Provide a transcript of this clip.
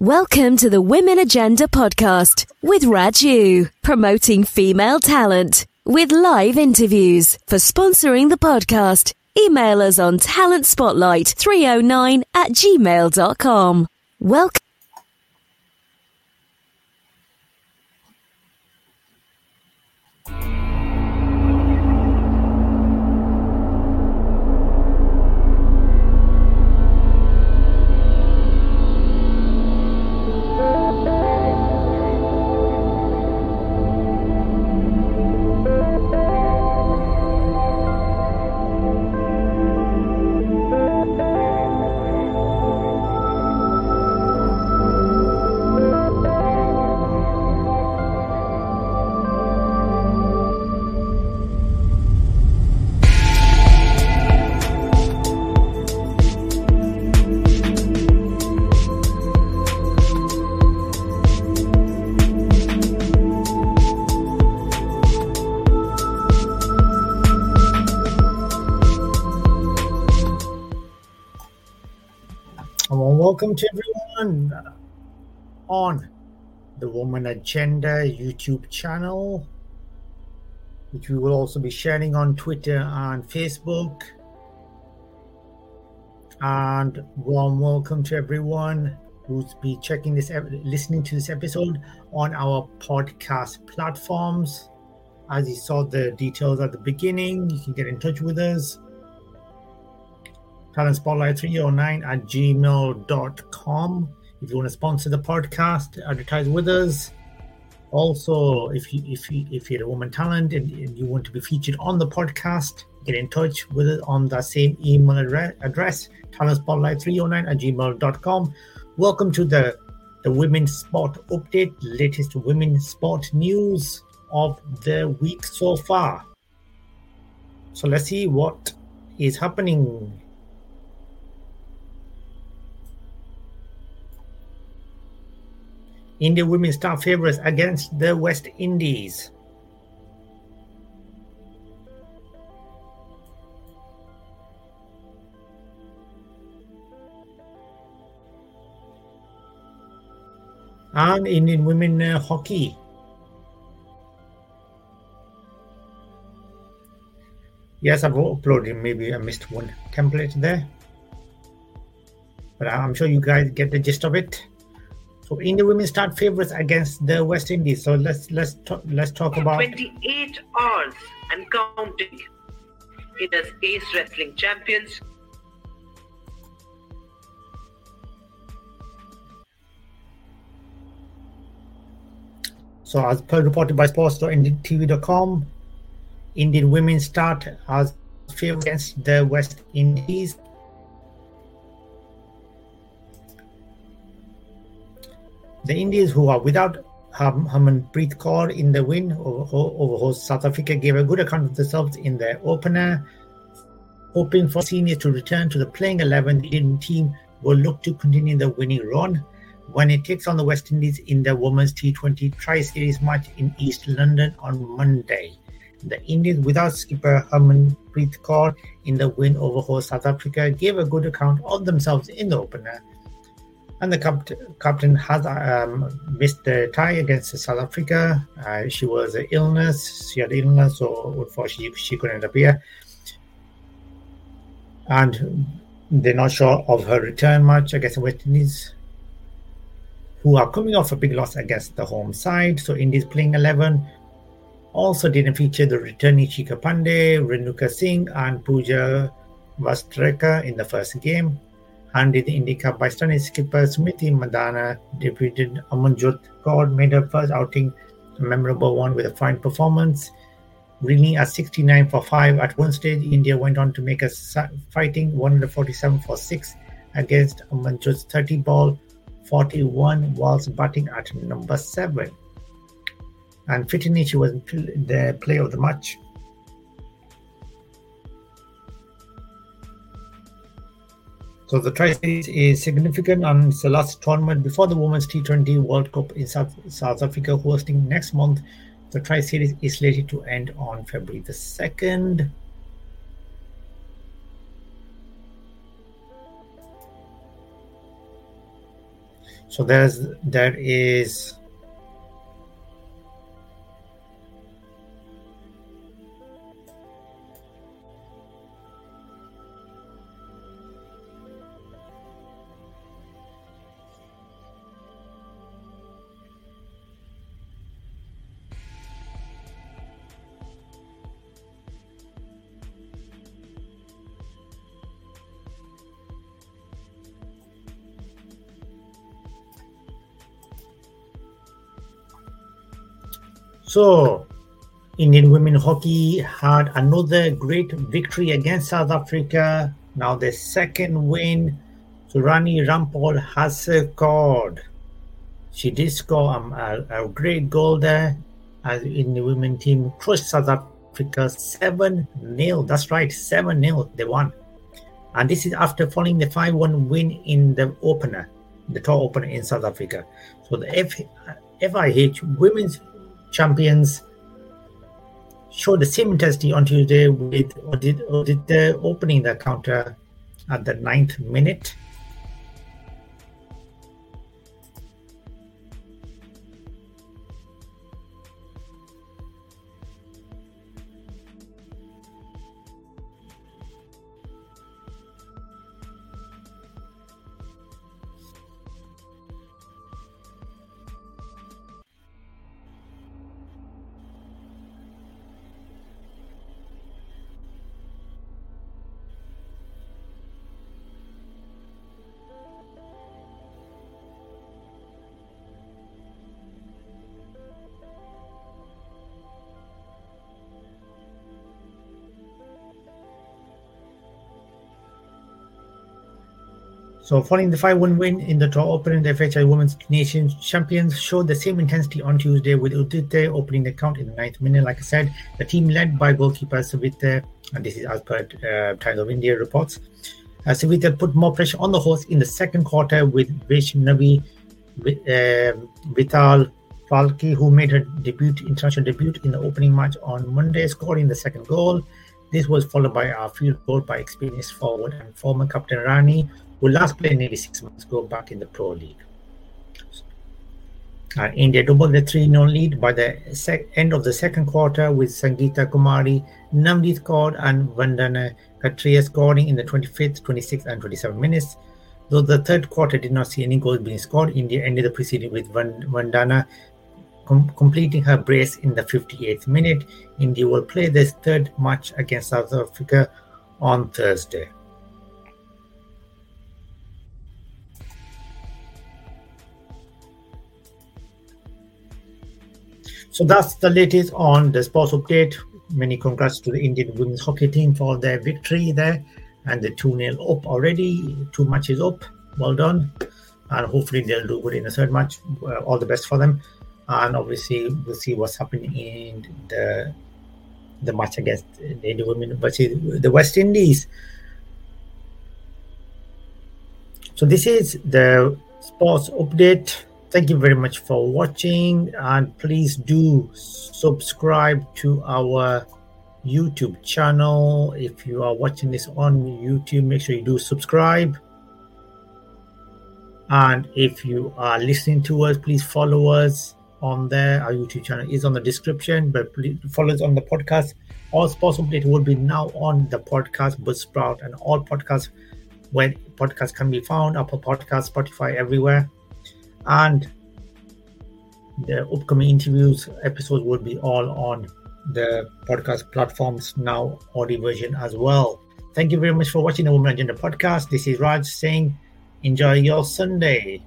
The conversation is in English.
Welcome to the Women Agenda podcast with Raju, promoting female talent with live interviews. For sponsoring the podcast, email us on talentspotlight309 at gmail.com. Welcome. Welcome to everyone on the Woman Agenda YouTube channel, which we will also be sharing on Twitter and Facebook. And warm welcome to everyone who's be checking this, listening to this episode on our podcast platforms. As you saw the details at the beginning, you can get in touch with us talent spotlight 309 at gmail.com if you want to sponsor the podcast advertise with us. Also if you if you if you're a woman talent and, and you want to be featured on the podcast get in touch with us on that same email address, address talent spotlight 309 at gmail.com welcome to the the women's sport update latest women's sport news of the week so far. So let's see what is happening India women star favourites against the West Indies. And Indian women uh, hockey. Yes, I've uploaded. Maybe I missed one template there, but I'm sure you guys get the gist of it. So India women start favourites against the West Indies. So let's let's talk, let's talk about 28 hours and counting. It is Ace Wrestling Champions. So, as per reported by sports.indiantv.com, Indian women start as favourites against the West Indies. The Indians, who are without Ham- Harmanpreet Kaur in the win over, over South Africa, gave a good account of themselves in their opener. Hoping for seniors to return to the playing 11, the Indian team will look to continue the winning run when it takes on the West Indies in the Women's T20 Tri Series match in East London on Monday. The Indians, without skipper Harmanpreet Kaur in the win over South Africa, gave a good account of themselves in the opener. And the capt- captain has um, missed the tie against South Africa. Uh, she was an illness. She had illness, so unfortunately she couldn't appear. And they're not sure of her return match against the West Indies who are coming off a big loss against the home side. So Indies playing 11 also didn't feature the returning Shikha Pandey, Renuka Singh, and Pooja Vastrakar in the first game. Indy Cup by stunning skipper Smriti Mandhana, debuted Amanjot Kaur made her first outing a memorable one with a fine performance. Reeling at 69 for 5 at one stage, India went on to make a fighting 147 for 6 against Amanjot's 30 ball 41 whilst batting at number 7. And Fitinichi was the player of the match. So the Tri Series is significant and it's the last tournament before the Women's T20 World Cup in South, South Africa hosting next month. The Tri Series is slated to end on February the 2nd. So there's there is So, Indian women hockey had another great victory against South Africa. Now the second win. So Rani Rampal has scored. She did score um, a, a, great goal there as in the women team crushed South Africa 7 0. That's right, 7 0. They won. And this is after following the 5 1 win in the opener, the tour opener in South Africa. So the F, FIH women's champions showed the same intensity on Tuesday with the opening the counter at the ninth minute. So, following the 5 1 win in the draw opening, the FHI Women's Nations Champions showed the same intensity on Tuesday with Udita opening the count in the ninth minute. Like I said, the team led by goalkeeper Savita, and this is as per uh, Times of India reports. Uh, Savita put more pressure on the host in the second quarter with Vaishnavi uh, Vitthal Phalke, who made her debut, international debut in the opening match on Monday, scoring the second goal. This was followed by a field goal by experienced forward and former captain Rani, who last played nearly six months ago back in the Pro League. Uh, India doubled the 3 0 lead by the sec- end of the second quarter with Sangeeta Kumari, Namdi scored, and Vandana Kataria scoring in the 25th, 26th, and 27th minutes. Though the third quarter did not see any goals being scored, India ended the proceeding with Vandana com- completing her brace in the 58th minute. India will play this third match against South Africa on Thursday. So that's the latest on the sports update. Many congrats to the Indian women's hockey team for their victory there and the 2 0 up already. Two matches up. Well done. And hopefully they'll do good in the third match. Uh, all the best for them. And obviously, we'll see what's happening in the the match against the Indian women versus the West Indies. So this is the sports update thank you very much for watching and please do subscribe to our youtube channel. If you are watching this on youtube make sure you do subscribe. And if you are listening to us please follow us on there. Our youtube channel is on the description but please follow us on the podcast. All sports update will be now on the podcast buzzsprout and all podcasts where podcasts can be found apple podcast spotify everywhere and the upcoming interviews episodes will be all on the podcast platforms now audio version as well. Thank you very much for watching the women agenda podcast. This is raj saying enjoy your sunday